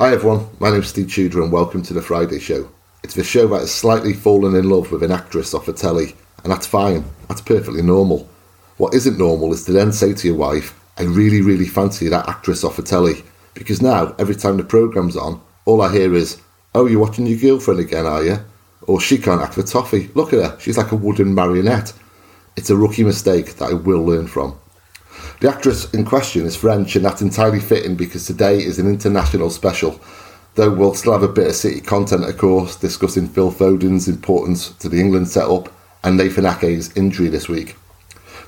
Hi everyone, my name's Steve Tudor and welcome to the Friday Show. It's the show that has slightly fallen in love with an actress off a telly, and that's fine, that's perfectly normal. What isn't normal is to then say to your wife, I really, really fancy that actress off a telly, because now, every time the programme's on, all I hear is, Oh, you're watching your girlfriend again, are you? Or she can't act for toffee, look at her, she's like a wooden marionette. It's a rookie mistake that I will learn from. The actress in question is French, and that's entirely fitting because today is an international special. Though we'll still have a bit of City content, of course, discussing Phil Foden's importance to the England setup and Nathan Ake's injury this week.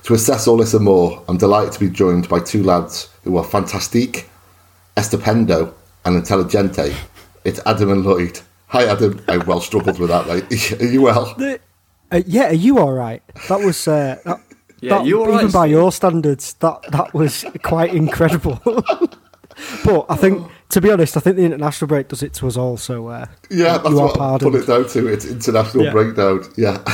To assess all this and more, I'm delighted to be joined by two lads who are fantastique, estupendo, and intelligente. It's Adam and Lloyd. Hi, Adam. I well struggled with that, mate. Are you well? The, uh, yeah, are you all right? That was uh, that, Yeah, that- you even right, by Steve? your standards, that that was quite incredible. but I think, to be honest, I think the international break does it to us all. So uh, Yeah, that's you are what I put it down to. It's international Yeah. breakdown. Yeah.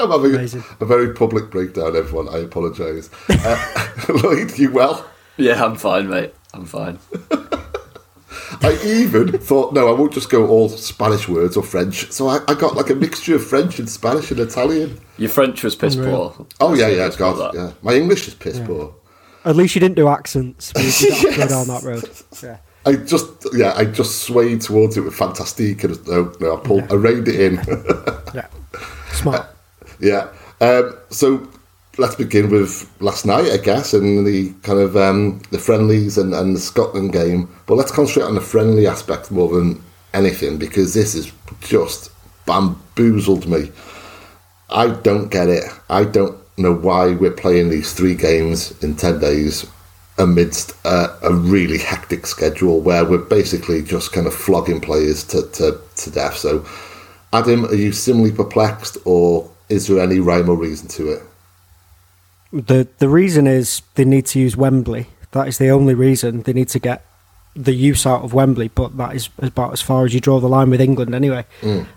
I'm having a, a very public breakdown, everyone. I apologise. Uh, Lloyd, you well? Yeah, I'm fine, mate. I'm fine. I even thought, no, I won't just go all Spanish words or French. So I, I got like a mixture of French and Spanish and Italian. Your French was piss Unreal. poor. Oh, yeah, yeah, Let's call God. that. Yeah. My English is piss poor. at least you didn't do accents. We, we don't have to go Yes. down that road. Yeah. I just, yeah, I just swayed towards it with fantastique and no, no, I pulled, I reined it in. yeah, smart. Yeah. Um, so let's begin with last night, I guess, and the kind of um, the friendlies and, and the Scotland game. But let's concentrate on the friendly aspect more than anything because this has just bamboozled me. I don't get it. I don't know why we're playing these three games in 10 days amidst a, a really hectic schedule where we're basically just kind of flogging players to, to, to death. So, Adam, are you similarly perplexed or is there any rhyme or reason to it? The the reason is they need to use Wembley. That is the only reason they need to get the use out of Wembley. But that is about as far as you draw the line with England, anyway.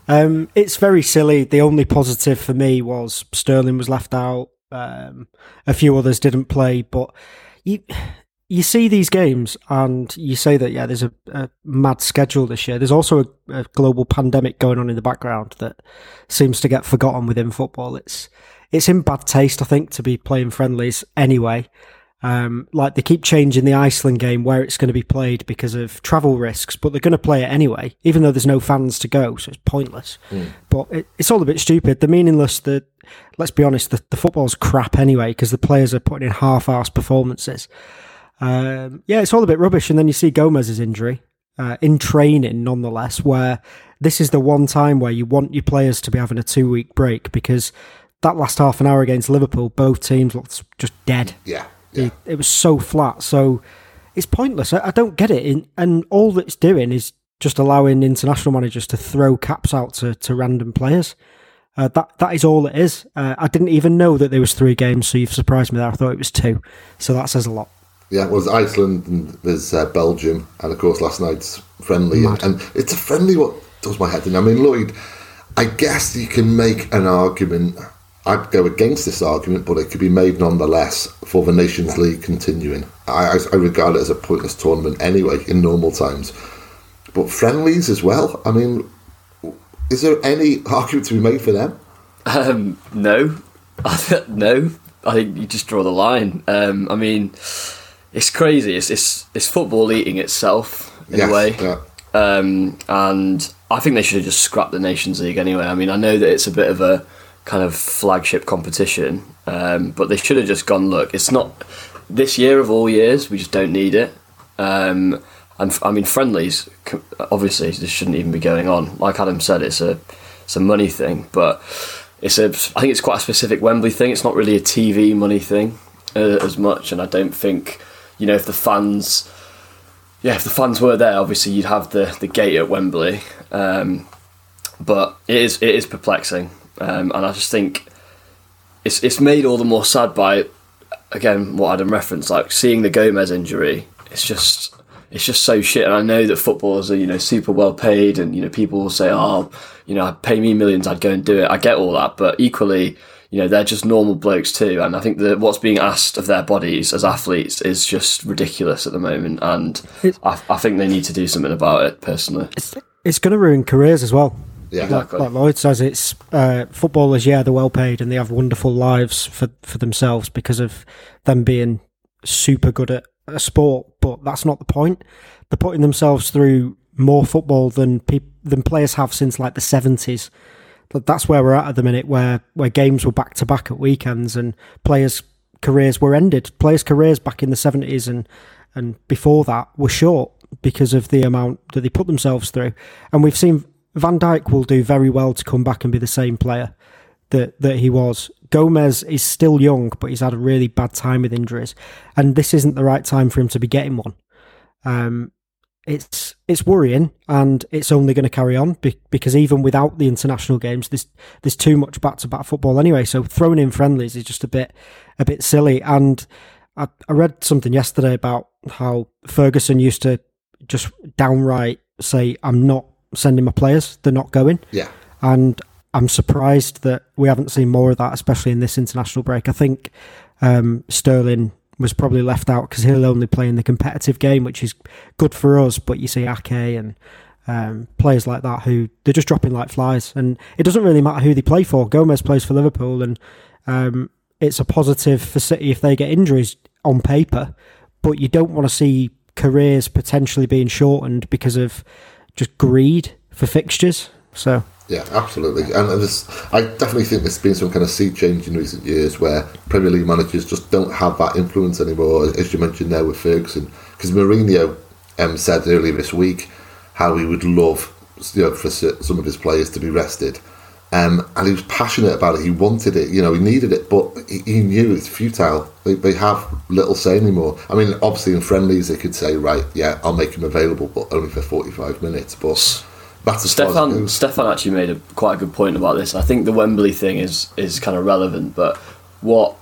Um, it's very silly. The only positive for me was Sterling was left out. Um, a few others didn't play, but you you see these games and you say that yeah, there's a, a mad schedule this year. There's also a, a global pandemic going on in the background that seems to get forgotten within football. It's it's in bad taste, I think, to be playing friendlies anyway. Um, like they keep changing the Iceland game where it's going to be played because of travel risks, but they're going to play it anyway, even though there's no fans to go, so it's pointless. But it, it's all a bit stupid. The meaningless. The let's be honest, the, the football's crap anyway because the players are putting in half-assed performances. Um, yeah, it's all a bit rubbish. And then you see Gomez's injury uh, in training, nonetheless, where this is the one time where you want your players to be having a two-week break because that last half an hour against Liverpool, both teams looked just dead. Yeah. Yeah. It, it was so flat. So it's pointless. I, I don't get it. In, and all it's doing is just allowing international managers to throw caps out to, to random players. Uh, that that is all it is. Uh, I didn't even know that there was three games, so you've surprised me there. I thought it was two, so that says a lot. Yeah, well, there's Iceland and there's uh, Belgium, and of course last night's friendly, and, and it's a friendly what does my head in. I mean, Lloyd, I guess you can make an argument. I'd go against this argument, but it could be made nonetheless for the Nations League continuing. I, I, regard it as a pointless tournament anyway in normal times, but friendlies as well. I mean, is there any argument to be made for them? Um, no, no. I think you just draw the line. Um, I mean, it's crazy. It's it's, it's football eating itself in Yes, a way. yeah. Um, and I think they should have just scrapped the Nations League anyway. I mean, I know that it's a bit of a kind of flagship competition, um, but they should have just gone. Look, it's not this year of all years. We just don't need it. Um, and I mean, friendlies obviously this shouldn't even be going on. Like Adam said, it's a it's a money thing, but it's a I think it's quite a specific Wembley thing. It's not really a TV money thing uh, as much, and I don't think you know if the fans yeah, if the fans were there, obviously you'd have the, the gate at Wembley. Um, but it is it is perplexing, um, and I just think it's it's made all the more sad by again what Adam referenced, like seeing the Gomez injury. It's just it's just so shit, and I know that footballers are you know super well paid, and you know people will say, oh, you know, pay me millions, I'd go and do it. I get all that, but equally, you know they're just normal blokes too, and I think that what's being asked of their bodies as athletes is just ridiculous at the moment, and I, I, think they need to do something about it personally. It's, it's going to ruin careers as well. Yeah, exactly. Like, like Lloyd says, it's uh, footballers. Yeah, they're well paid and they have wonderful lives for for themselves because of them being super good at a sport. But that's not the point. They're putting themselves through more football than pe- than players have since like the seventies that's where we're at at the minute, where where games were back to back at weekends and players' careers were ended. Players' careers back in the seventies and and before that were short because of the amount that they put themselves through. And we've seen Van Dijk will do very well to come back and be the same player that that he was. Gomez is still young, but he's had a really bad time with injuries, and this isn't the right time for him to be getting one. Um, it's it's worrying, and it's only going to carry on be, because even without the international games, there's there's too much back to back football anyway. So throwing in friendlies is just a bit a bit silly. And I, I read something yesterday about how Ferguson used to just downright say, "I'm not sending my players; they're not going." Yeah, and I'm surprised that we haven't seen more of that, especially in this international break. I think um, Sterling was probably left out because he'll only play in the competitive game, which is good for us. But you see Ake and um, players like that who they're just dropping like flies, and it doesn't really matter who they play for. Gomez plays for Liverpool, and um, it's a positive for City if they get injuries on paper, but you don't want to see careers potentially being shortened because of just greed for fixtures. So yeah, absolutely. And this, I definitely think there's been some kind of sea change in recent years where Premier League managers just don't have that influence anymore, as you mentioned there with Ferguson. Because Mourinho um, said earlier this week how he would love you know, for some of his players to be rested. Um, and he was passionate about it. He wanted it, you know, he needed it, but he, he knew it's futile. They, they, have little say anymore. I mean, obviously in friendlies they could say, right, yeah, I'll make him available, but only for 45 minutes. But that's Stefan. Stefan actually made a quite a good point about this. I think the Wembley thing is is kind of relevant, but what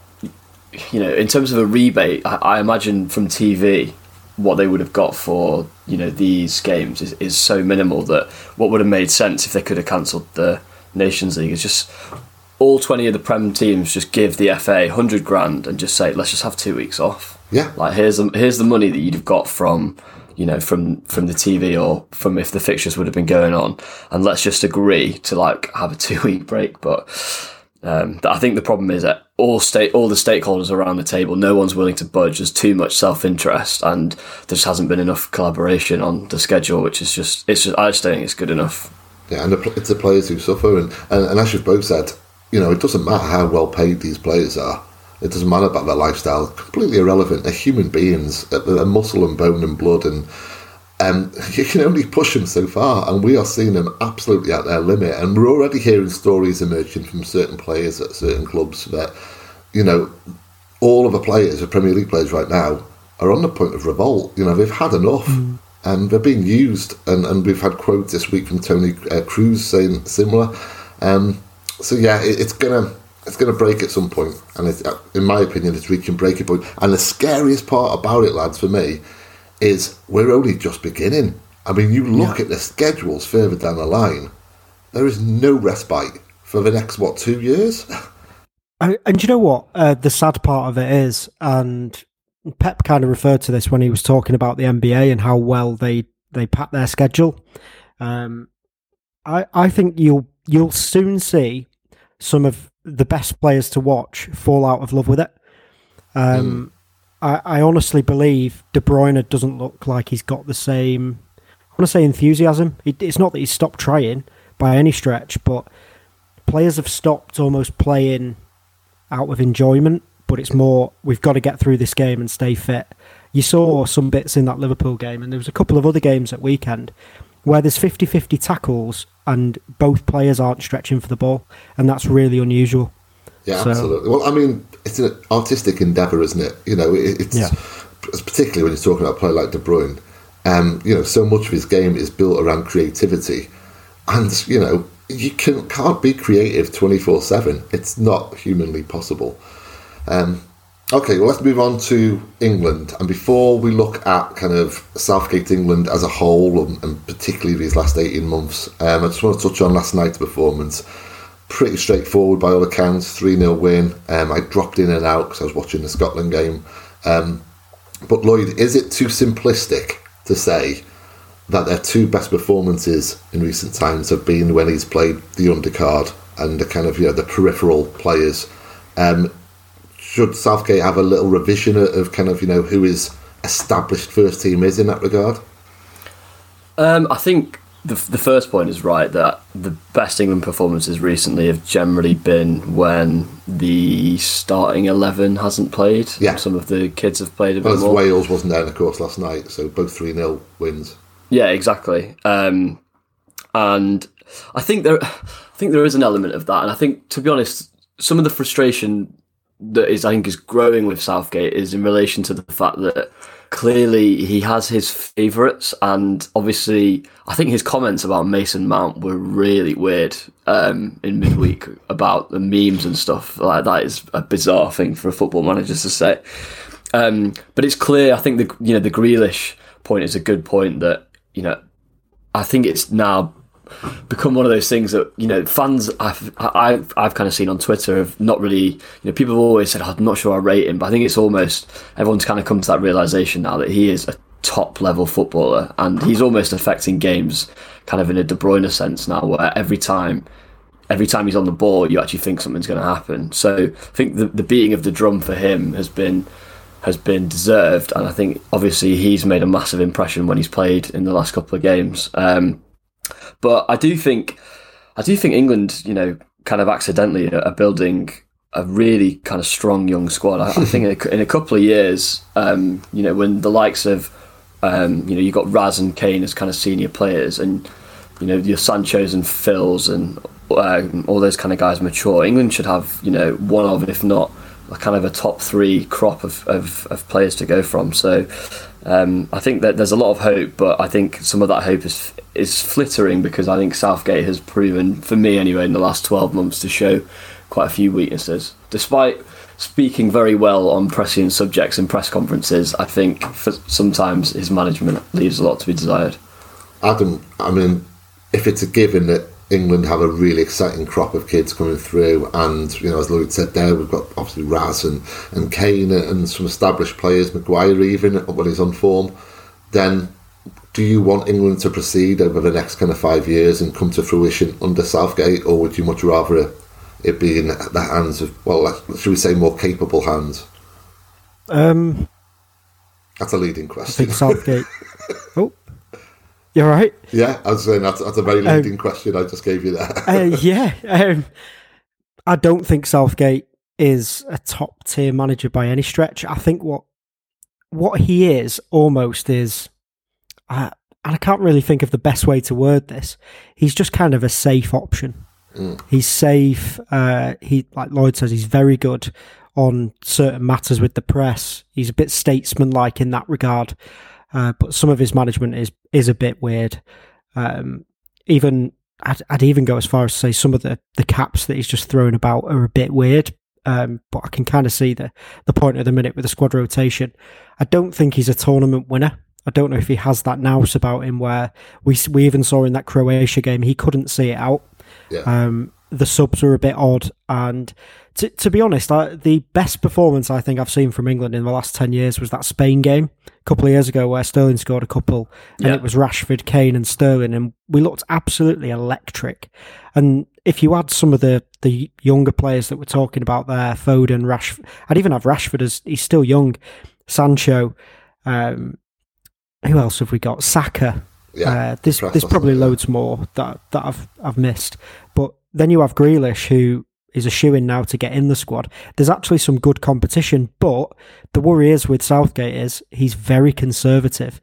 you know, in terms of a rebate, I, I imagine from TV, what they would have got for you know these games is, is so minimal that what would have made sense if they could have cancelled the Nations League is just all 20 of the Prem teams just give the FA 100 grand and just say, let's just have two weeks off. Yeah. Like, here's the, here's the money that you'd have got from you know, from from the TV or from if the fixtures would have been going on, and let's just agree to like have a two week break. But um, I think the problem is that all state all the stakeholders around the table, no one's willing to budge. There's too much self interest, and there just hasn't been enough collaboration on the schedule, which is just it's just I just don't think it's good enough. Yeah, and it's the players who suffer, and, and, and as you've both said, you know, it doesn't matter how well paid these players are it doesn't matter about their lifestyle. Completely irrelevant. They're human beings. They're muscle and bone and blood, and um, you can only push them so far. And we are seeing them absolutely at their limit. And we're already hearing stories emerging from certain players at certain clubs that, you know, all of the players, the Premier League players right now, are on the point of revolt. You know, they've had enough. Mm. And they're being used, and, and we've had quotes this week from Toni uh, Kroos saying similar. Um, so yeah, it, it's gonna it's to break at some point, and in my opinion, it's reaching breaking point. And the scariest part about it, lads, for me, is we're only just beginning. I mean, you look yeah. at the schedules further down the line. There is no respite for the next what two years. and, and you know what? Uh, the sad part of it is, and Pep kind of referred to this when he was talking about the NBA and how well they they pack their schedule. Um, I I think you'll you'll soon see some of the best players to watch fall out of love with it. Um, mm. I, I, honestly believe De Bruyne doesn't look like he's got the same. I want to say enthusiasm. It, it's not that he's stopped trying by any stretch, but players have stopped almost playing out of enjoyment. But it's more we've got to get through this game and stay fit. You saw some bits in that Liverpool game, and there was a couple of other games at weekend where there's 50-50 tackles and both players aren't stretching for the ball, and that's really unusual. Yeah, so, absolutely. Well, I mean, it's an artistic endeavour, isn't it? You know, it's yeah. particularly when you're talking about a player like De Bruyne. Um, you know, so much of his game is built around creativity, and you know, you can, can't be creative twenty four seven. It's not humanly possible. Um, Okay, well, let's move on to England. And before we look at kind of Southgate England as a whole, and, and particularly these last 18 months, um, I just want to touch on last night's performance. pretty straightforward by all accounts. 3 0 win. Um, I dropped in and out because I was watching the Scotland game. Um, but Lloyd, is it too simplistic to say that their two best performances in recent times have been when he's played the undercard and the kind of you know the peripheral players? Um, should Southgate have a little revision of kind of you know who his established first team is in that regard? Um, I think the, the first point is right that the best England performances recently have generally been when the starting 11 hasn't played. Yeah. Some of the kids have played a bit Well, more. Wales wasn't there, of course, last night, so both 3 0 wins. Yeah, exactly. Um, and I think there, I think there is an element of that. And I think, to be honest, some of the frustration that is, I think, is growing with Southgate is in relation to the fact that clearly he has his favourites, and obviously, I think his comments about Mason Mount were really weird um, in midweek about the memes and stuff. Like that is a bizarre thing for a football manager to say. Um, but it's clear. I think the you know the Grealish point is a good point that you know I think it's now become one of those things that you know fans I've I've, kind of seen on Twitter have not really you know people have always said oh, I'm not sure I rate him but I think it's almost everyone's kind of come to that realization now that he is a top level footballer and he's almost affecting games kind of in a De Bruyne sense now where every time every time he's on the ball you actually think something's going to happen. So I think the, the beating of the drum for him has been has been deserved and I think obviously he's made a massive impression when he's played in the last couple of games. Um, but I do think, I do think England, you know, kind of accidentally are building a really kind of strong young squad. I, I think in a, couple of years, um, you know, when the likes of, um, you know, you got Raz and Kane as kind of senior players, and you know your Sancho's and Phils and uh, all those kind of guys mature. England should have, you know, one of, if not, a kind of a top three crop of, of, of players to go from. So um, I think that there's a lot of hope, but I think some of that hope is is flittering because I think Southgate has proven, for me anyway, in the last 12 months to show quite a few weaknesses. Despite speaking very well on prescient subjects in press conferences, I think sometimes his management leaves a lot to be desired. Adam, I mean, if it's a given that England have a really exciting crop of kids coming through, and you know, as Lloyd said there, we've got obviously Raz and, and Kane and some established players, Maguire even when he's on form. Then, do you want England to proceed over the next kind of five years and come to fruition under Southgate, or would you much rather it be in the hands of well, should we say, more capable hands? Um, that's a leading I question. think Southgate. oh, you're right. Yeah, I was saying that's, that's a very leading um, question I just gave you there. uh, yeah, um, I don't think Southgate is a top tier manager by any stretch. I think what what he is almost is, uh, and I can't really think of the best way to word this. He's just kind of a safe option. Mm. He's safe. Uh, he like Lloyd says, he's very good on certain matters with the press. He's a bit statesman-like in that regard. Uh, but some of his management is is a bit weird. Um, even I'd, I'd, even go as far as to say some of the, the caps that he's just throwing about are a bit weird. Um, but I can kind of see the the point at the minute with the squad rotation. I don't think he's a tournament winner. I don't know if he has that nous about him where we we even saw in that Croatia game he couldn't see it out. Yeah. Um, the subs were a bit odd, and to, to be honest, I, the best performance I think I've seen from England in the last 10 years was that Spain game a couple of years ago where Sterling scored a couple and yeah. it was Rashford, Kane, and Sterling, and we looked absolutely electric. And if you add some of the, the younger players that we're talking about there, Foden, Rashford, I'd even have Rashford as he's still young, Sancho, um, who else have we got? Saka. Yeah, uh, there's there's probably loads more that that I've I've missed, but then you have Grealish who is a shoe in now to get in the squad. There's actually some good competition, but the worry is with Southgate is he's very conservative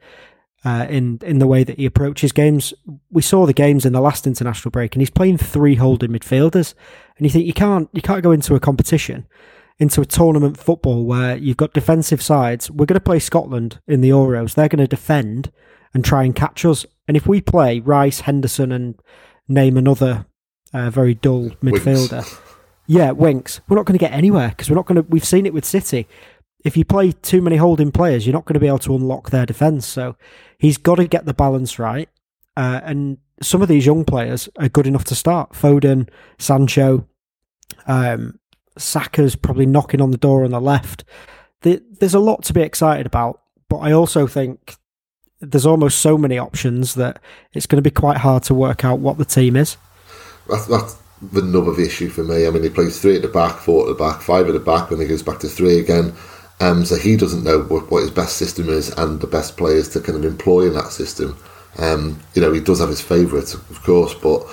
uh, in in the way that he approaches games. We saw the games in the last international break, and he's playing three holding midfielders, and you think you can't you can't go into a competition. Into a tournament football where you've got defensive sides. We're going to play Scotland in the Euros. They're going to defend and try and catch us. And if we play Rice, Henderson, and name another uh, very dull midfielder, yeah, Winks. We're not going to get anywhere because we're not going to. We've seen it with City. If you play too many holding players, you're not going to be able to unlock their defence. So he's got to get the balance right. Uh, and some of these young players are good enough to start. Foden, Sancho, um, Saka's probably knocking on the door on the left. there's a lot to be excited about, but I also think there's almost so many options that it's going to be quite hard to work out what the team is. That's, that's the of issue for me. I mean, he plays three at the back, four at the back, five at the back when he goes back to three again. Um, so he doesn't know what, what his best system is and the best players to kind of employ in that system. Um, you know, he does have his favourites, of course, but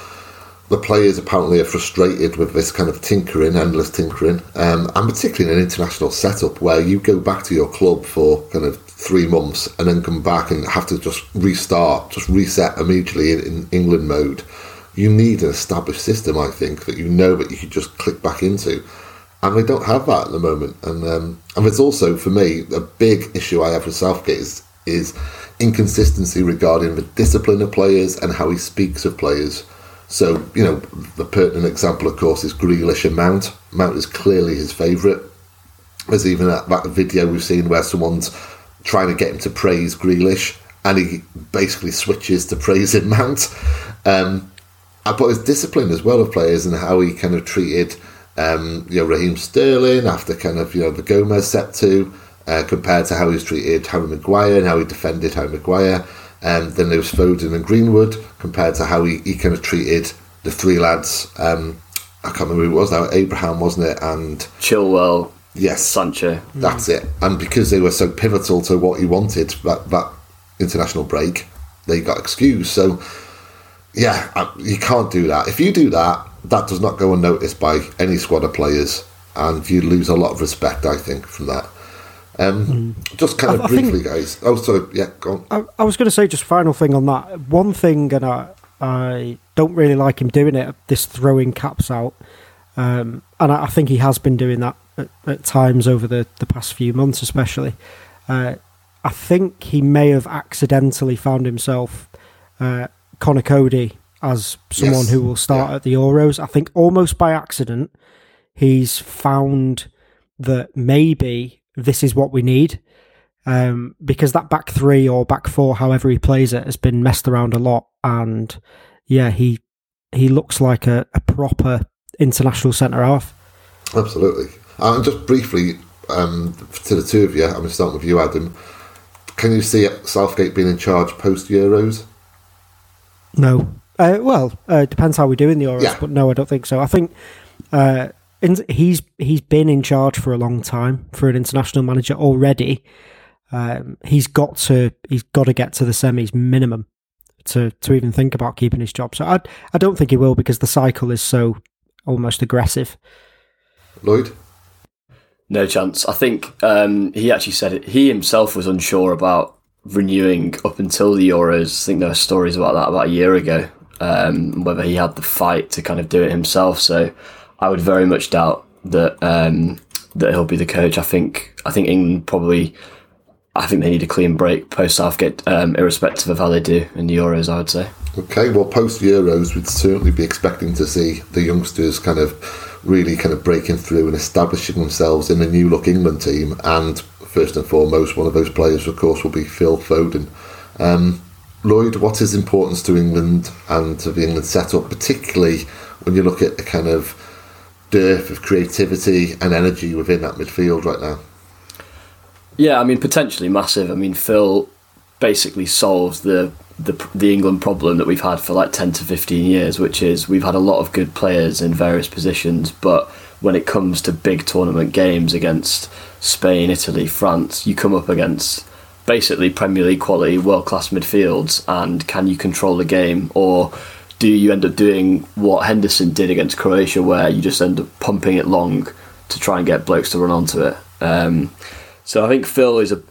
the players apparently are frustrated with this kind of tinkering, endless tinkering, um, and particularly in an international setup where you go back to your club for kind of three months and then come back and have to just restart, just reset immediately in, in England mode. You need an established system, I think, that you know that you can just click back into. And they don't have that at the moment. And um, and there's also, for me, a big issue I have with Southgate is, is inconsistency regarding the discipline of players and how he speaks of players. So, you know, the pertinent example, of course, is Grealish and Mount. Mount is clearly his favourite. There's even that, that video we've seen where someone's trying to get him to praise Grealish and he basically switches to praising Mount. Um, but his discipline as well of players and how he kind of treated, um, you know, Raheem Sterling after kind of, you know, the Gomez set to, uh, compared to how he was treated Harry Maguire and how he defended Harry Maguire. Um, then there was Foden and Greenwood compared to how he, he kind of treated the three lads. Um, I can't remember who it was now. Abraham, wasn't it? And Chilwell. Yes, Sancho. That's it. And because they were so pivotal to what he wanted that that international break, they got excused. So yeah, you can't do that. If you do that, that does not go unnoticed by any squad of players, and you lose a lot of respect. I think from that. Um, mm. Just kind of I, briefly, I think, guys. Oh, sorry. Yeah, go on. I, I was going to say just final thing on that. One thing, and I, I don't really like him doing it. This throwing caps out, um, and I, I, think he has been doing that at, at, times over the, the past few months, especially. Uh, I think he may have accidentally found himself uh, Conor Coady as someone yes. who will start yeah. at the Euros. I think almost by accident, he's found that maybe this is what we need. Um, because that back three or back four, however he plays it, has been messed around a lot. And yeah, he he looks like a, a proper international centre half. Absolutely. And just briefly, um, to the two of you, I'm going to start with you, Adam. Can you see Southgate being in charge post Euros? No. Uh, well, uh, it depends how we do in the Euros, yeah. but no, I don't think so. I think uh, in, he's he's been in charge for a long time for an international manager already. Um, he's got to he's got to get to the semis minimum to to even think about keeping his job. So I I don't think he will because the cycle is so almost aggressive. Lloyd. No chance. I think um, he actually said it. He himself was unsure about renewing up until the Euros. I think there were stories about that about a year ago. Um, whether he had the fight to kind of do it himself. So I would very much doubt that um, that he'll be the coach. I think I think England probably. I think they need a clean break post Southgate, um, irrespective of how they do in the Euros. I would say. Okay, well, post Euros, we'd certainly be expecting to see the youngsters kind of really kind of breaking through and establishing themselves in a new look England team. And first and foremost, one of those players, of course, will be Phil Foden. Um, Lloyd, what is importance to England and to the England setup, particularly when you look at the kind of dearth of creativity and energy within that midfield right now? Yeah, I mean, potentially massive. I mean, Phil basically solves the the the England problem that we've had for like 10 to 15 years, which is we've had a lot of good players in various positions, but when it comes to big tournament games against Spain, Italy, France, you come up against basically Premier League quality, world class midfields, and can you control the game or do you end up doing what Henderson did against Croatia, where you just end up pumping it long to try and get blokes to run onto it? Um, so I think Phil is a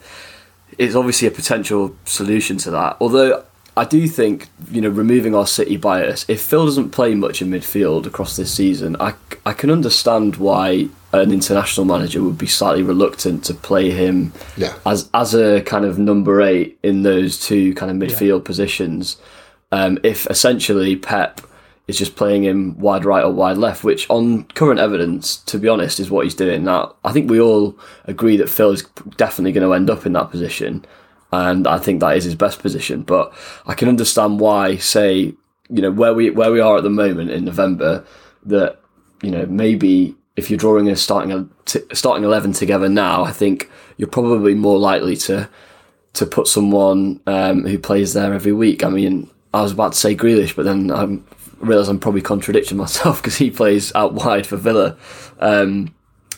is obviously a potential solution to that. Although I do think, you know, removing our City bias, if Phil doesn't play much in midfield across this season, I, I can understand why an international manager would be slightly reluctant to play him yeah. as as a kind of number eight in those two kind of midfield yeah. positions. Um, if essentially Pep is just playing him wide right or wide left, which on current evidence, to be honest, is what he's doing. Now, I think we all agree that Phil is definitely going to end up in that position and I think that is his best position. But I can understand why, say, you know where we where we are at the moment in November that you know maybe if you're drawing a starting a t- starting eleven together now, I think you're probably more likely to to put someone um, who plays there every week. I mean, I was about to say Grealish, but then I realise I'm probably contradicting myself because he plays out wide for Villa. Um,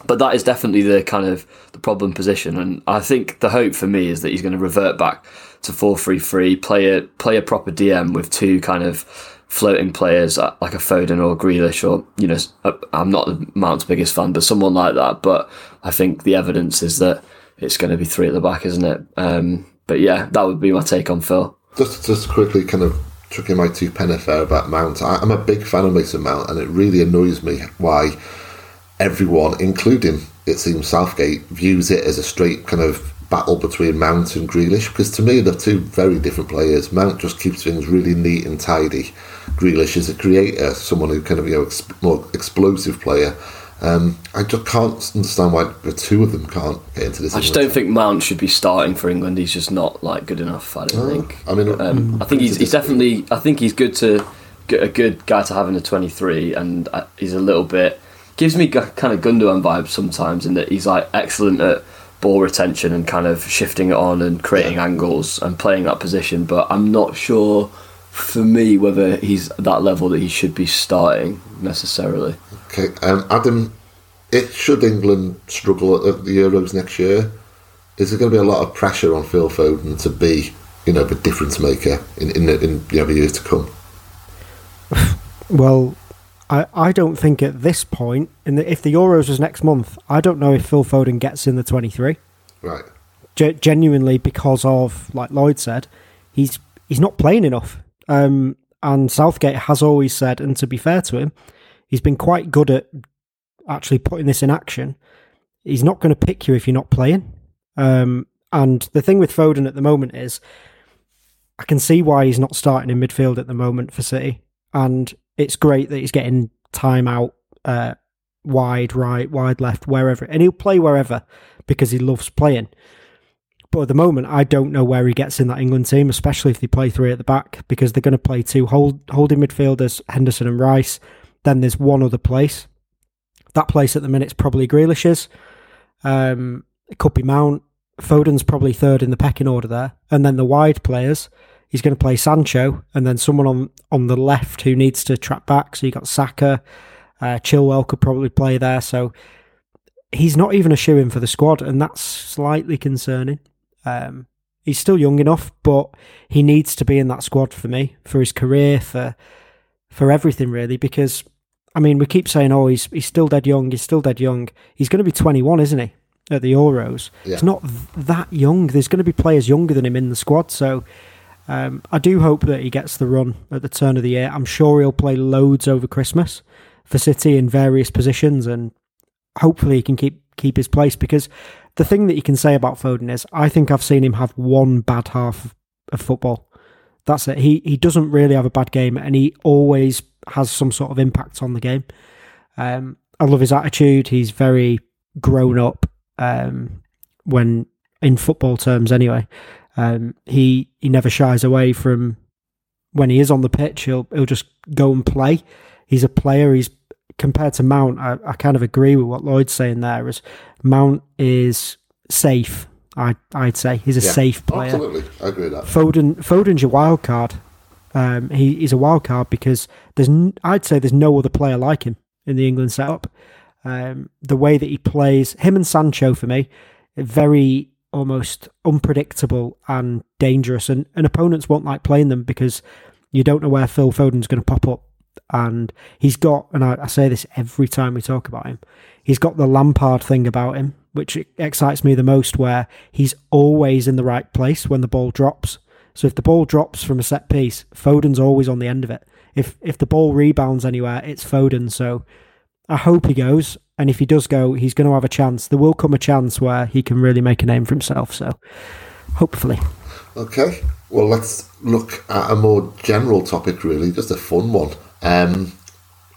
but that is definitely the kind of the problem position, and I think the hope for me is that he's going to revert back to four three three, play a play a proper DM with two kind of floating players uh, like a Foden or Grealish or you know uh, I'm not Mount's biggest fan, but someone like that. But I think the evidence is that it's going to be three at the back, isn't it? Um, but yeah, that would be my take on Phil. Just just quickly, kind of chucking my two penny fair about Mount. I, I'm a big fan of Mason Mount, and it really annoys me why everyone, including it seems Southgate, views it as a straight kind of battle between Mount and Grealish because to me they're two very different players. Mount just keeps things really neat and tidy. Grealish is a creator, someone who kind of you know ex- more explosive player. Um, I just can't understand why the two of them can't get into this. I just don't think Mount should be starting for England. He's just not like good enough. I don't Oh, think. I mean, Um, I think he's, he's definitely. I think he's good to a good guy to have in the twenty three, and uh, he's a little bit gives me g- kind of Gundogan vibes sometimes in that he's like excellent at ball retention and kind of shifting it on and creating angles and playing that position. But I'm not sure for me whether he's at that level that he should be starting necessarily. Okay, um, Adam, it should England struggle at the Euros next year? Is there going to be a lot of pressure on Phil Foden to be, you know, the difference maker in in, the, in you know, the years to come? Well, I, I don't think at this point, in the, if the Euros was next month, I don't know if Phil Foden gets in the 23. Right. Ge- genuinely, because of, like Lloyd said, he's he's not playing enough. Um, and Southgate has always said, and to be fair to him, he's been quite good at actually putting this in action. He's not going to pick you if you're not playing. Um, and the thing with Foden at the moment is, I can see why he's not starting in midfield at the moment for City, and it's great that he's getting time out uh, wide right, wide left, wherever, and he'll play wherever because he loves playing. But at the moment, I don't know where he gets in that England team, especially if they play three at the back, because they're going to play two hold, holding midfielders, Henderson and Rice. Then there's one other place. That place at the minute's probably Grealish's. Um, it could be Mount. Foden's probably third in the pecking order there. And then the wide players, he's going to play Sancho and then someone on, on the left who needs to trap back. So you got Saka. Uh, Chilwell could probably play there. So he's not even a shoe in for the squad, and that's slightly concerning. Um, he's still young enough, but he needs to be in that squad for me, for his career, for for everything really. Because I mean, we keep saying, "Oh, he's he's still dead young. He's still dead young." He's going to be 21, isn't he? At the Euros, Yeah. he's not th- that young. There's going to be players younger than him in the squad, so. Um, I do hope that he gets the run at the turn of the year. I'm sure he'll play loads over Christmas for City in various positions, and hopefully he can keep keep his place. Because the thing that you can say about Foden is, I think I've seen him have one bad half of football. That's it. He he doesn't really have a bad game, and he always has some sort of impact on the game. Um, I love his attitude. He's very grown up um, when in football terms, anyway. Um, he he never shies away from when he is on the pitch. He'll he'll just go and play. He's a player. He's compared to Mount. I, I kind of agree with what Lloyd's saying there. Is Mount is safe. I I'd say he's a Yeah. safe player. Absolutely, I agree with that. Foden Foden's your wild card. Um, he, he's a wild card because there's n- I'd say there's no other player like him in the England setup. Um, the way that he plays, him and Sancho for me, very almost unpredictable and dangerous, and, and opponents won't like playing them because you don't know where Phil Foden's going to pop up. And he's got, and I, I say this every time we talk about him, he's got the Lampard thing about him, which excites me the most, where he's always in the right place when the ball drops. So if the ball drops from a set piece, Foden's always on the end of it. If if the ball rebounds anywhere, it's Foden. So I hope he goes, and if he does go, he's going to have a chance. There will come a chance where he can really make a name for himself. So hopefully, Okay, well, let's look at a more general topic, really, just a fun one. Um,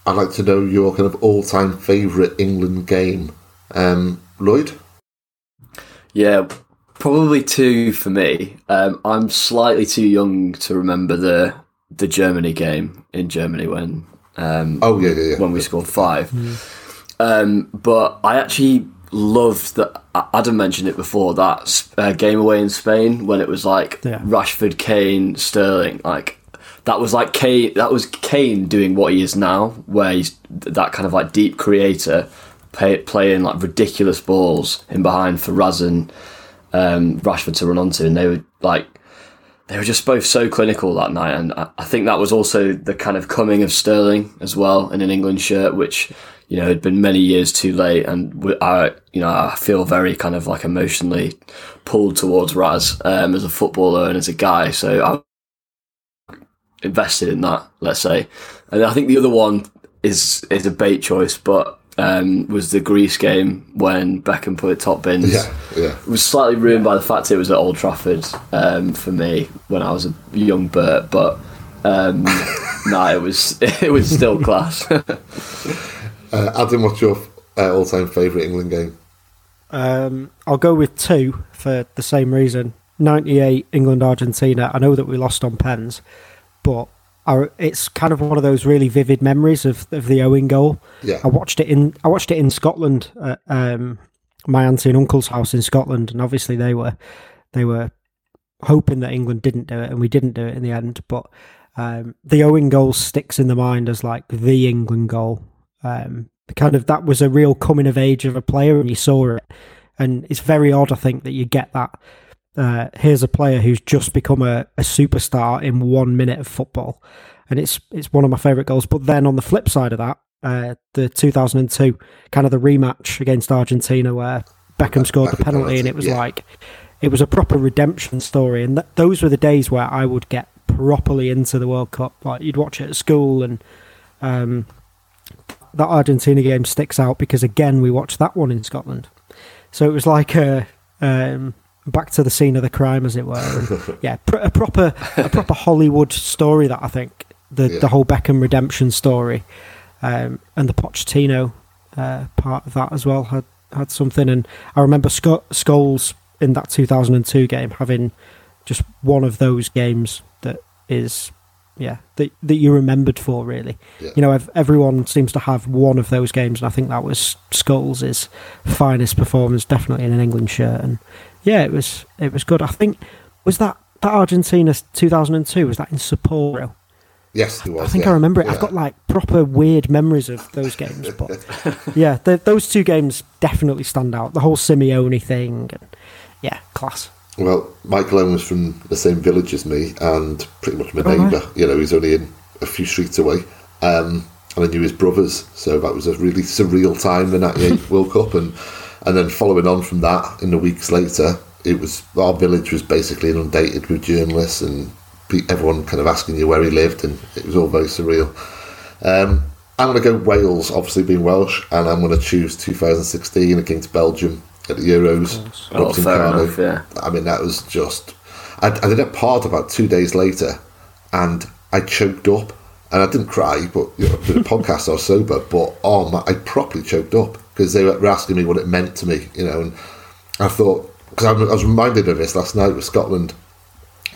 I'd like to know your kind of all-time favourite England game. Um, Lloyd? Yeah, probably two for me. Um, I'm slightly too young to remember the the Germany game in Germany when um, Oh yeah, yeah, yeah. when we scored five. Um, but I actually loved that. Adam mentioned it before that uh, game away in Spain when it was like Yeah. Rashford, Kane, Sterling. Like that was like Kane. That was Kane doing what he is now, where he's that kind of like deep creator, play, playing like ridiculous balls in behind for Razan, um, Rashford to run onto, and they were like they were just both so clinical that night, and I think that was also the kind of coming of Sterling as well in an England shirt, which you know had been many years too late, and I you know I feel very kind of like emotionally pulled towards Raz um, as a footballer and as a guy, so I invested in that, let's say, and I think the other one is is a bait choice, but. Um, was the Greece game when Beckham put top bins? yeah, yeah. It was slightly ruined by the fact it was at Old Trafford um, for me when I was a young Bert, but um, no, it was it was still class. Uh, Adam, what's your uh, all-time favourite England game? Um, I'll go with two for the same reason. 98 England Argentina. I know that we lost on pens, but I, it's kind of one of those really vivid memories of, of the Owen goal. Yeah. I watched it in I watched it in Scotland at um, my auntie and uncle's house in Scotland, and obviously they were they were hoping that England didn't do it, and we didn't do it in the end. But um, the Owen goal sticks in the mind as like the England goal. Um, kind of that was a real coming of age of a player, and you saw it. And it's very odd, I think, that you get that. Uh, here's a player who's just become a, a superstar in one minute of football, and it's it's one of my favourite goals. But then on the flip side of that, uh, the 2002 kind of the rematch against Argentina, where Beckham scored the penalty, and it was yeah. like it was a proper redemption story. And th- those were the days where I would get properly into the World Cup. Like you'd watch it at school, and um, that Argentina game sticks out because again we watched that one in Scotland. So it was like a um, back to the scene of the crime, as it were. And, yeah, pr- a proper a proper Hollywood story that I think the Yeah. the whole Beckham redemption story, um, and the Pochettino uh, part of that as well had had something. And I remember Sco- Scholes in that 2002 game having just one of those games that is yeah that that you remembered for really Yeah. you know ev- everyone seems to have one of those games and i think that was Scholes' finest performance definitely in an england shirt and yeah it was it was good i think was that that argentina 2002 was that in sapporo Yes, there was. I think yeah. I remember it. Yeah. I've got like proper weird memories of those games, but yeah, th those two games definitely stand out. The whole Simeone thing, and yeah, class. Well, Michael Owen was from the same village as me and pretty much my Oh, right. neighbour. You know, he's only in a few streets away. Um, and I knew his brothers, so that was a really surreal time, the 98 World Cup. And, and then following on from that, in the weeks later, it was our village was basically inundated with journalists and everyone kind of asking you where he lived, and it was all very surreal. Um, I'm going to go Wales, obviously being Welsh, and I'm going to choose 2016 against Belgium at the Euros. Oh, Robson fair enough, yeah. I mean, that was just. I, I did a part about two days later, and I choked up, and I didn't cry, but you know, did a podcast. I was sober, but oh my, I properly choked up because they were asking me what it meant to me, you know, and I thought because I, was reminded of this last night with Scotland,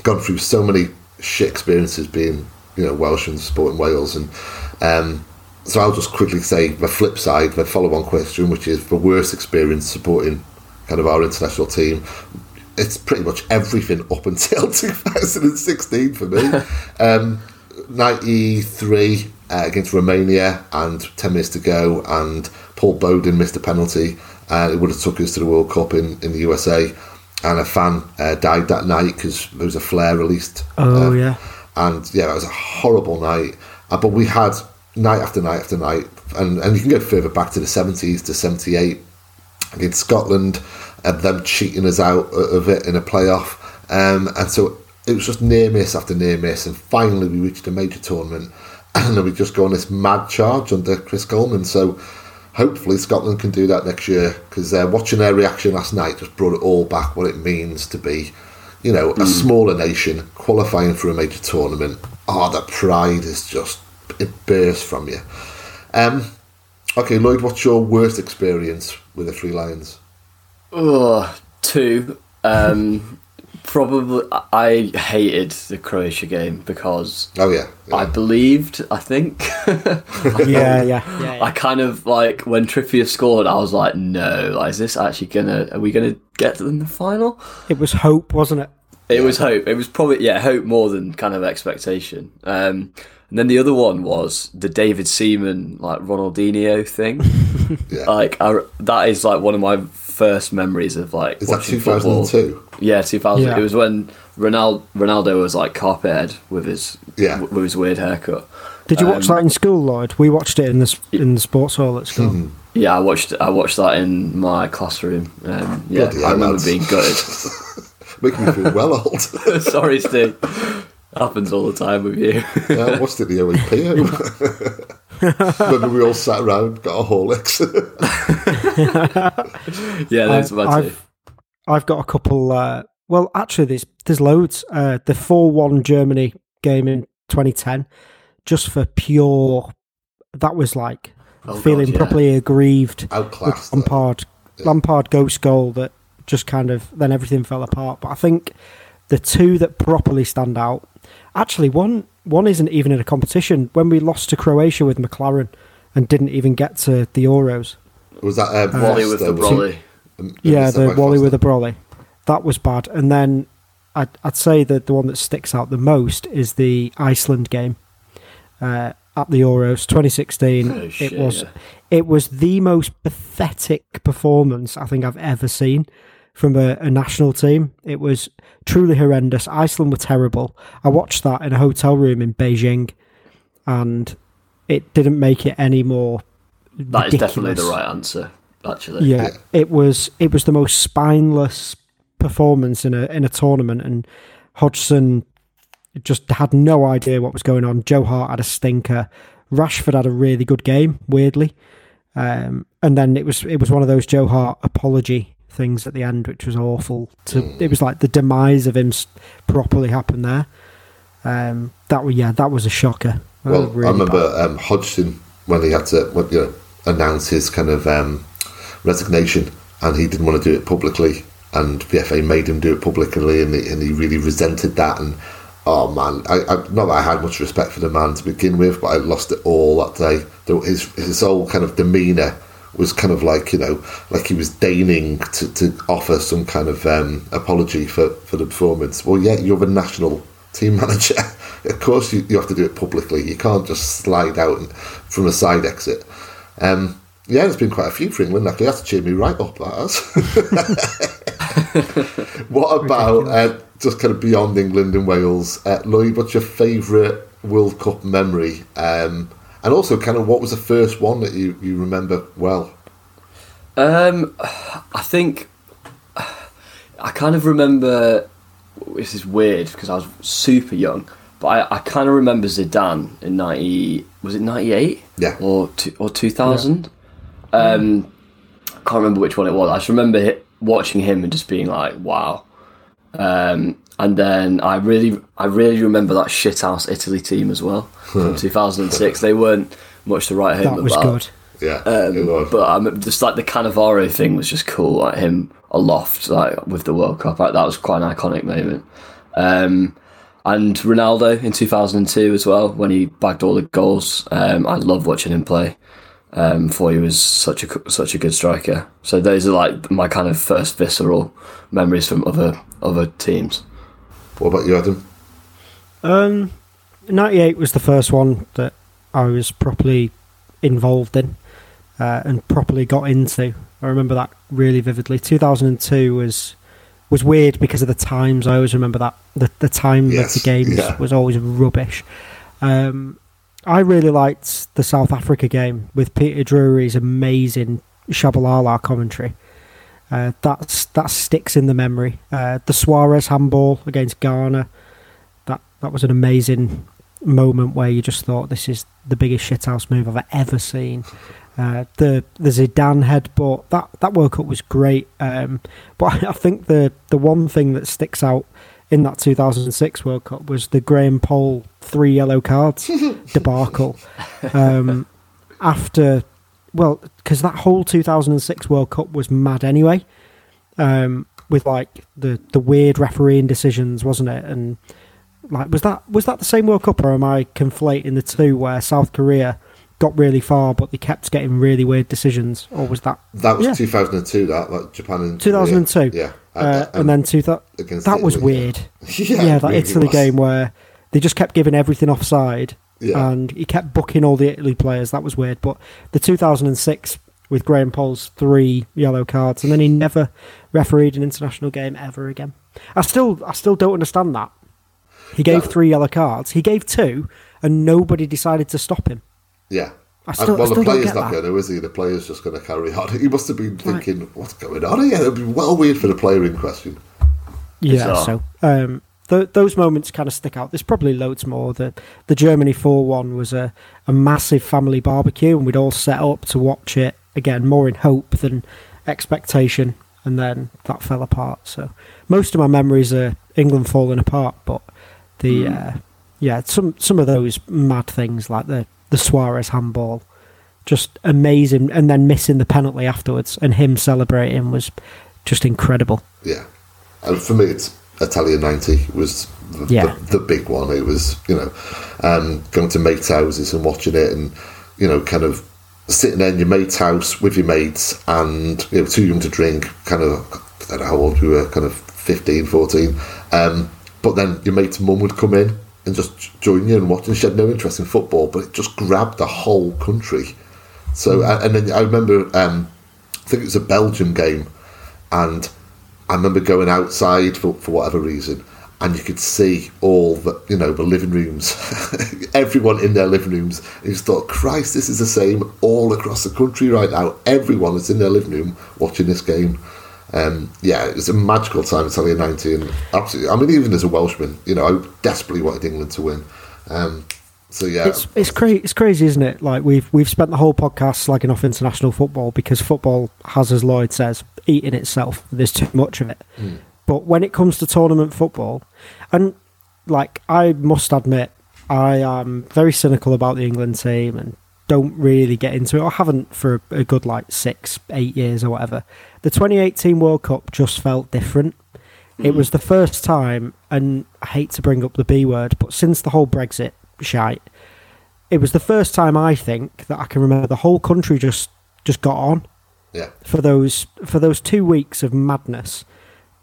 gone through so many shit experiences being you know Welsh and supporting Wales, and um, so I'll just quickly say the flip side, the follow-on question, which is the worst experience supporting kind of our international team. It's pretty much everything up until 2016 for me. um, 93 uh, against Romania and 10 minutes to go, and Paul Bodin missed a penalty. Uh, it would have took us to the World Cup in, in the USA. And a fan uh, died that night because there was a flare released. Oh, Uh, yeah. and yeah, that was a horrible night. Uh, but we had night after night after night, and, and you can go further back to the 70s to 78 against Scotland, and them cheating us out of it in a playoff. Um, and so it was just near miss after near miss, and finally we reached a major tournament, and then we just go on this mad charge under Chris Coleman. So hopefully Scotland can do that next year, because uh, watching their reaction last night just brought it all back what it means to be, you know, a smaller nation qualifying for a major tournament. Oh, that pride is just it bursts from you. Um, okay, Lloyd, what's your worst experience with the Three Lions? Oh, two. Um, Probably, I hated the Croatia game because Oh yeah, yeah. I believed. I think. yeah, yeah, yeah. I kind of like when Trippier scored. I was like, no, like, is this actually gonna? Are we gonna get to the final? It was hope, wasn't it? It was hope. It was probably yeah, hope more than kind of expectation. Um, and then the other one was the David Seaman like Ronaldinho thing. Yeah. Like I, that is like one of my first memories of like Is that watching football. 2002? Yeah, 2000. Yeah. It was when Ronaldo Ronaldo was like carped head with his Yeah. with his weird haircut. Did you watch Um, that in school, Lloyd? We watched it in the in the sports hall at school. Hmm. Yeah, I watched I watched that in my classroom. Um, yeah, Bloody I hell, remember lads. being gutted. Making me feel well old. Sorry, Steve. Happens all the time with you. yeah, I watched it the OEP. Remember we all sat around, got our Horlicks. yeah, that's I- were my two. I've, I've got a couple. Uh, well, actually, there's there's loads. Uh, the four one Germany game in 2010, just for pure. That was like Oh, feeling God, yeah. properly aggrieved. Outclassed. though. Lampard, Lampard ghost goal that just kind of then everything fell apart. But I think the two that properly stand out. Actually, one one isn't even in a competition. When we lost to Croatia with McClaren and didn't even get to the Euros. Was that um, Wally with Foster, the was brolly. Um, Yeah, the Wally with the Brolly. That was bad. And then I'd, I'd say that the one that sticks out the most is the Iceland game uh, at the Euros 2016. Oh, shit, it was yeah. it was the most pathetic performance I think I've ever seen from a, a national team. It was truly horrendous. Iceland were terrible. I watched that in a hotel room in Beijing, and it didn't make it any more. That is definitely the right answer. Actually, Yeah, it was it was the most spineless performance in a in a tournament, and Hodgson just had no idea what was going on. Joe Hart had a stinker. Rashford had a really good game, weirdly, um, and then it was it was one of those Joe Hart apology things at the end, which was awful. To it was like the demise of him properly happened there. Um, that was yeah, that was a shocker. That Well, really I remember um, Hodgson when he had to well, you know, announce his kind of um, resignation, and he didn't want to do it publicly, and the FA made him do it publicly, and he, and he really resented that. And oh man, I, I not that I had much respect for the man to begin with, but I lost it all that day. His his whole kind of demeanour was kind of like you know, like he was deigning to, to offer some kind of um, apology for, for the performance. Well, yeah, you're the national team manager. of course, you, you have to do it publicly. You can't just slide out and, from a side exit. Um, yeah, there's been quite a few for England. Actually, that's cheered me right up. That has. what about uh, just kind of beyond England and Wales? Uh, Lloyd, what's your favourite World Cup memory? Um, and also, kind of, what was the first one that you, you remember well? Um, I think I kind of remember. This is weird because I was super young, but I, I kind of remember Zidane in ninety. Was it ninety eight? Yeah. Or two, or two thousand. Um, I can't remember which one it was. I just remember watching him and just being like, "Wow." Um, and then I really, I really remember that shithouse Italy team as well from two thousand and six. They weren't much to write home that was about. good. Yeah, Um, it was. But um, just like the Cannavaro thing was just cool, like him aloft, like with the World Cup. Like, that was quite an iconic moment. Um, and Ronaldo in 2002 as well, when he bagged all the goals. Um, I love watching him play. Um, for he was such a such a good striker. So those are like my kind of first visceral memories from other other teams. what about you, Adam? Um, 98 was the first one that I was properly involved in uh, and properly got into. I remember that really vividly. 2002 was was weird because of the times. I always remember that the the time Yes, of the games yeah. was always rubbish. Um, I really liked the South Africa game with Peter Drury's amazing Shabalala commentary. Uh, that's that sticks in the memory. Uh, the Suarez handball against Ghana, that that was an amazing moment where you just thought this is the biggest shithouse move I've ever seen. Uh, the the Zidane headbutt that that World Cup was great, um, but I think the the one thing that sticks out in that 2006 World Cup was the Graham Poll three yellow cards debacle. Um, after, well, because that whole 2006 World Cup was mad anyway. Um, with like the the weird refereeing decisions, wasn't it? And like was that was that the same World Cup, or am I conflating the two where South Korea got really far, but they kept getting really weird decisions, or was that That was Yeah. 2002. That like Japan and 2002? Yeah, Uh, and then two th- that was Italy, yeah. weird. yeah, yeah, that really Italy was. game where they just kept giving everything offside, Yeah. and he kept booking all the Italy players. That was weird. But the 2006 with Graham Poll's three yellow cards, and then he never refereed an international game ever again. I still, I still don't understand that. He gave That- three yellow cards. He gave two, and nobody decided to stop him. Yeah. I And- still- I well, still the don't player's get not that. going to, is he? The player's just going to carry on. He must have been Right. thinking, what's going on here? It'd be well weird for the player in question. Yeah, so um, th- those moments kind of stick out. There's probably loads more. The the Germany four one was a, a massive family barbecue, and we'd all set up to watch it again, more in hope than expectation, and then that fell apart. So most of my memories are England falling apart, but the uh, yeah some some of those mad things like the the Suarez handball, just amazing, and then missing the penalty afterwards, and him celebrating was just incredible. Yeah. And for me, it's Italian 90 was the, Yeah. the, the big one. It was, you know, um, going to mates' houses and watching it and, you know, kind of sitting there in your mate's house with your mates and, you know, too young to drink, kind of, I don't know how old we were, kind of 15, 14. Um, but then your mate's mum would come in and just join you and watch. And she had no interest in football, but it just grabbed the whole country. So, and then I remember, um, I think it was a Belgium game, and I remember going outside for, for whatever reason, and you could see all the you know the living rooms, everyone in their living rooms. And you just thought, Christ, this is the same all across the country right now. Everyone is in their living room watching this game. Um, yeah, it was a magical time, ninety, and absolutely. I mean, even as a Welshman, you know, I desperately wanted England to win. Um, so yeah, It's it's crazy. It's crazy, isn't it? Like we've we've spent the whole podcast slagging off international football because football has, as Lloyd says, eaten itself. There's too much of it. But when it comes to tournament football, and like I must admit, I am very cynical about the England team and don't really get into it. I haven't for a, a good like six, eight years or whatever. The 2018 World Cup just felt different. It hmm. was the first time, and I hate to bring up the B word, but since the whole Brexit shite, it was the first time I think that I can remember the whole country just just got on yeah, for those for those two weeks of madness.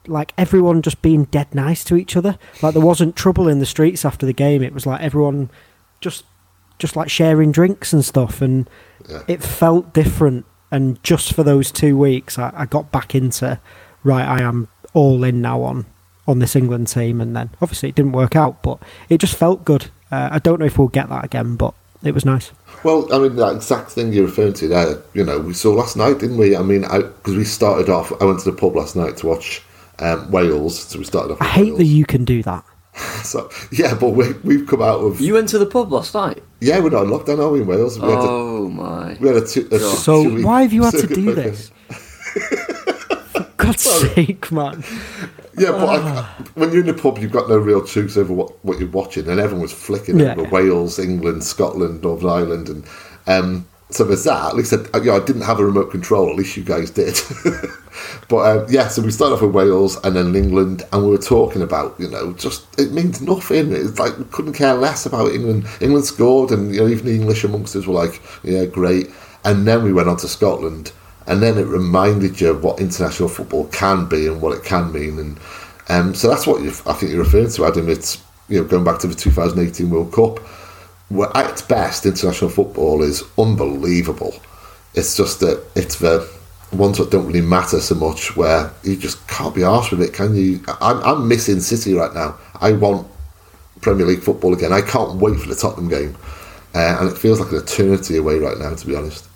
Like everyone just being dead nice to each other. Like there wasn't trouble in the streets after the game. It was like everyone just just like sharing drinks and stuff, and Yeah. it felt different. And just for those two weeks, I, I got back into right. I am all in now on on this England team, and then obviously it didn't work out, but it just felt good. Uh, I don't know if we'll get that again, but it was nice. Well, I mean, that exact thing you're referring to there, you know, we saw last night, didn't we? I mean, because we started off, I went to the pub last night to watch um, Wales, so we started off I hate Wales. that you can do that. So, yeah, but we, we've come out of. You went to the pub last night. yeah, we're not in lockdown, are we, in Wales? We had a, Oh my! we had a two, a So two-week why have you had to do this? For God's sake, man! Yeah, but I, when you're in the pub, you've got no real choice over what, what you're watching, and everyone was flicking Yeah. over Wales, England, Scotland, Northern Ireland, and um, so there's that. At least I, you know, I didn't have a remote control. At least you guys did. but um, yeah, so we started off with Wales and then England, and we were talking about you know just it means nothing. It's like we couldn't care less about England. England scored, and you know even the English amongst us were like, yeah, great. And then we went on to Scotland, and then it reminded you of what international football can be and what it can mean, and um, so that's what I think you're referring to, Adam. It's you know going back to the 2018 World Cup, where at its best, international football is unbelievable. It's just that it's the ones that don't really matter so much, where you just can't be arsed with it, can you? I'm, I'm missing City right now. I want Premier League football again. I can't wait for the Tottenham game, uh, and it feels like an eternity away right now, to be honest.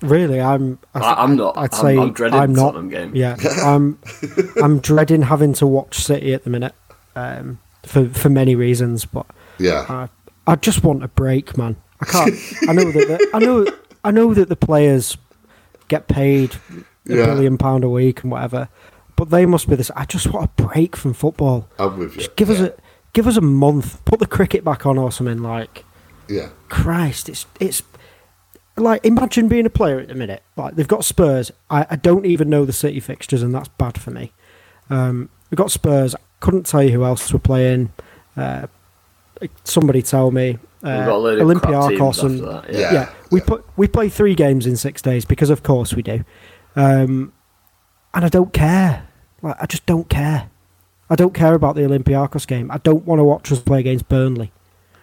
Really, I'm. I, I- I'm not. I'd I'm- say I'm dreading the not. Tottenham game. Yeah, I'm. I'm dreading having to watch City at the minute, um, for for many reasons. But Yeah, I, I just want a break, man. I can't. I know that. The, I know. I know that the players get paid a Yeah. billion pound a week and whatever, but they must be this. I just want a break from football. I'm with you. Just give us a give us a month. Put the cricket back on or something. Like yeah. Christ, it's it's like imagine being a player at the minute. Like they've got Spurs. I, I don't even know the City fixtures, and that's bad for me. Um, we got Spurs. Couldn't tell you who else were playing. Uh, somebody tell me. Uh, We've got a load of crap teams Olympiacos and that. Yeah. yeah, we put we play three games in six days because of course we do, um, and I don't care. Like I just don't care. I don't care about the Olympiacos game. I don't want to watch us play against Burnley.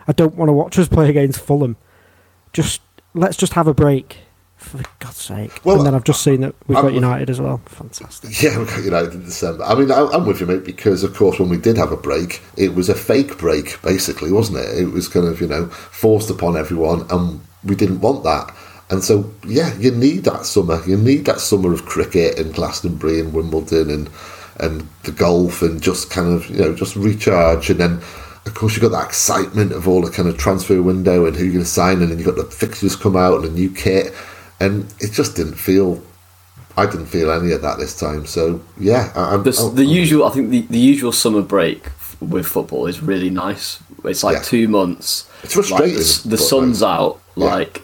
I don't want to watch us play against Fulham. Just let's just have a break, for God's sake. Well, and then I've just seen that we've I'm- got United as well. Fantastic. Yeah, we got United in December. I mean, I, I'm with you, mate, because of course, when we did have a break, it was a fake break, basically, wasn't it? It was kind of, you know, forced upon everyone, and we didn't want that. And so, yeah, you need that summer. You need that summer of cricket and Glastonbury and Wimbledon and and the golf and just kind of, you know, just recharge. And then, of course, you've got that excitement of all the kind of transfer window and who you're going to sign, and then you've got the fixtures come out and a new kit. And it just didn't feel I didn't feel any of that this time. So yeah, I, I'm, The, I'm- the usual, I think the, the usual summer break with football is really nice. It's like Yeah. two months. It's frustrating, Like, the, the sun's out. yeah. Like,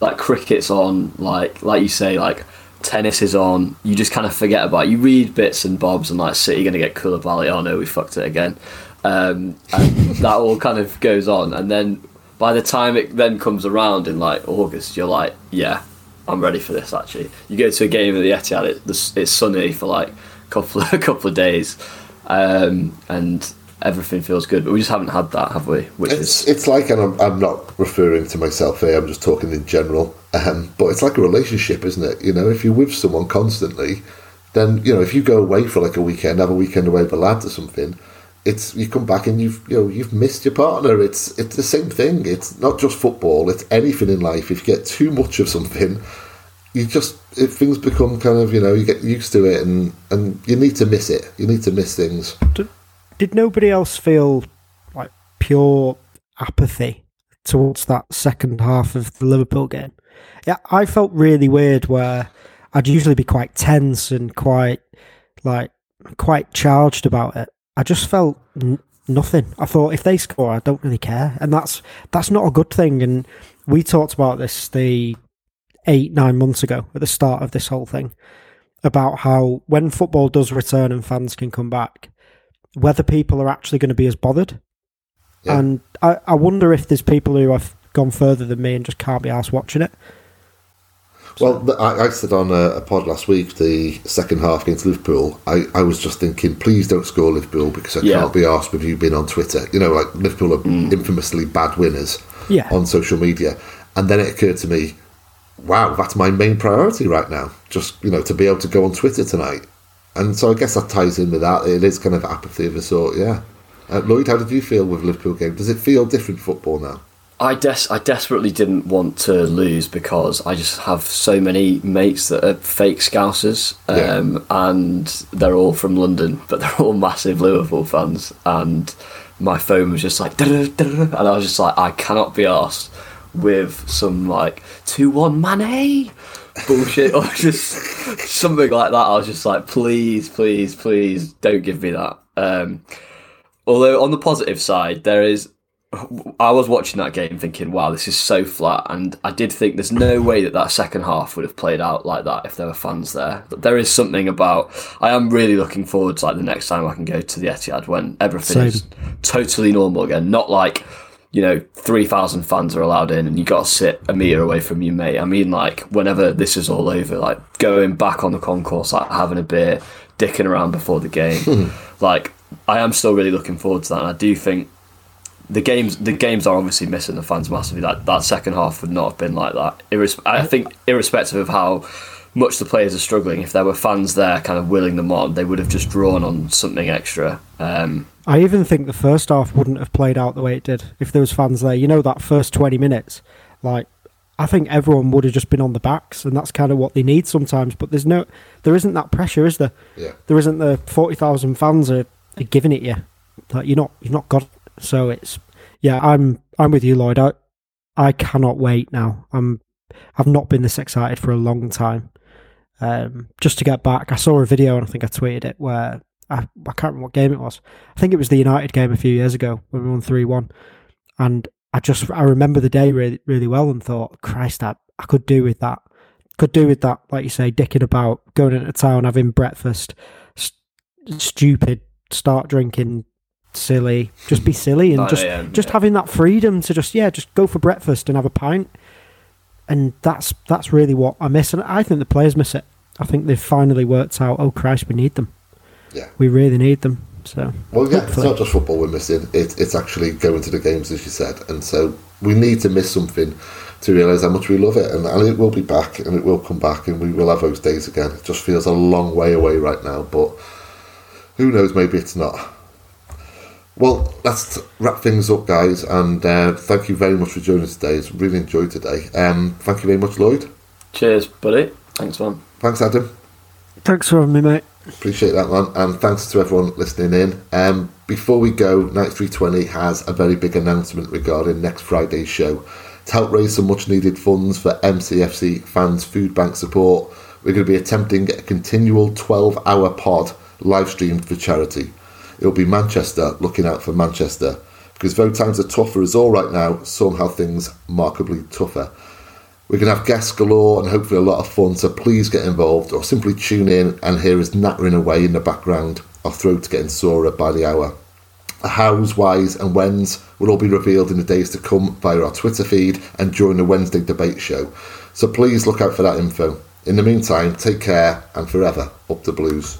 like cricket's on. Like, like you say, like tennis is on. You just kind of forget about. It. You read bits and bobs and like City going to get Koulibaly. Oh no, we fucked it again. Um, and that all kind of goes on, and then by the time it then comes around in like August, you're like, yeah, I'm ready for this. Actually, you go to a game at the Etihad. It, it's sunny for like a couple of, a couple of days, um, and everything feels good. But we just haven't had that, have we? Which it's is it's like, and I'm, I'm not referring to myself here. I'm just talking in general. Um, but it's like a relationship, isn't it? You know, if you're with someone constantly, then you know if you go away for like a weekend, have a weekend away with the lads or something. It's you come back and you've you know you've missed your partner. It's it's the same thing. It's not just football. It's anything in life. If you get too much of something, you just if things become kind of you know you get used to it and and you need to miss it. You need to miss things. Did, did nobody else feel like pure apathy towards that second half of the Liverpool game? Yeah, I felt really weird where I'd usually be quite tense and quite like quite charged about it. I just felt n- nothing. I thought if they score, I don't really care, and that's that's not a good thing. And we talked about this the eight nine months ago at the start of this whole thing about how when football does return and fans can come back, whether people are actually going to be as bothered. Yeah. And I, I wonder if there's people who have gone further than me and just can't be asked watching it. Well, I, I said on a, a pod last week, the second half against Liverpool, I, I was just thinking, please don't score Liverpool because I Yeah. can't be asked with you being on Twitter. You know, like Liverpool are infamously bad winners Yeah. on social media. And then it occurred to me, wow, that's my main priority right now. Just, you know, to be able to go on Twitter tonight. And so I guess that ties in with that. It is kind of apathy of a sort, yeah. Uh, Lloyd, how did you feel with Liverpool game? Does it feel different football now? I des- I desperately didn't want to lose because I just have so many mates that are fake scousers, Yeah. um, and they're all from London, but they're all massive Liverpool fans. And my phone was just like, and I was just like, I cannot be asked with some like two one Mane bullshit or just something like that. I was just like, please, please, please, don't give me that. Um, although on the positive side, there is I was watching that game thinking, wow, this is so flat. And I did think there's no way that that second half would have played out like that if there were fans there. But there is something about. I am really looking forward to like the next time I can go to the Etihad when everything Same. is totally normal again. Not like, you know, 3,000 fans are allowed in and you got to sit a metre away from your mate. I mean, like, whenever this is all over, like going back on the concourse, like having a beer, dicking around before the game. like, I am still really looking forward to that. And I do think the games the games are obviously missing the fans massively. That that second half would not have been like that. Irres- I think irrespective of how much the players are struggling, if there were fans there kind of willing them on, they would have just drawn on something extra. Um, I even think the first half wouldn't have played out the way it did if there was fans there. You know that first twenty minutes, like I think everyone would have just been on the backs, and that's kind of what they need sometimes. But there's no, there isn't that pressure, is there? Yeah. There isn't the forty thousand fans are, are giving it you. Like you're not, you've not got. So it's yeah. I'm I'm with you, Lloyd. I I cannot wait now. I'm I've not been this excited for a long time. Um, just to get back, I saw a video and I think I tweeted it where I, I can't remember what game it was. I think it was the United game a few years ago when we won three one, and I just I remember the day really really well and thought, Christ, I, I could do with that. Could do with that, like you say, dicking about, going into town, having breakfast, s- stupid, start drinking silly, just be silly and just a.m., just yeah. having that freedom to just yeah, just go for breakfast and have a pint. And that's that's really what I miss, and I think the players miss it. I think they've finally worked out. Oh Christ, we need them. Yeah. We really need them. So Well, yeah, it's not just football we're missing. It, it's actually going to the games, as you said, and so we need to miss something to realise how much we love it, and, and it will be back, and it will come back, and we will have those days again. It just feels a long way away right now, but who knows? Maybe it's not. Well, let's wrap things up, guys, and uh, thank you very much for joining us today. It's really enjoyed today. Um, thank you very much, Lloyd. Cheers, buddy. Thanks, man. Thanks, Adam. Thanks for having me, mate. Appreciate that, man. And thanks to everyone listening in. Um, before we go, 93:20 has a very big announcement regarding next Friday's show. To help raise some much needed funds for MCFC fans' food bank support, we're going to be attempting a continual 12 hour pod live streamed for charity. It'll be Manchester looking out for Manchester. Because though times are tough for us all right now, somehow things markedly tougher. We're to have guests galore and hopefully a lot of fun, so please get involved or simply tune in and hear us nattering away in the background, our throats getting sorer by the hour. The hows, whys, and whens will all be revealed in the days to come via our Twitter feed and during the Wednesday debate show, so please look out for that info. In the meantime, take care and forever up the blues.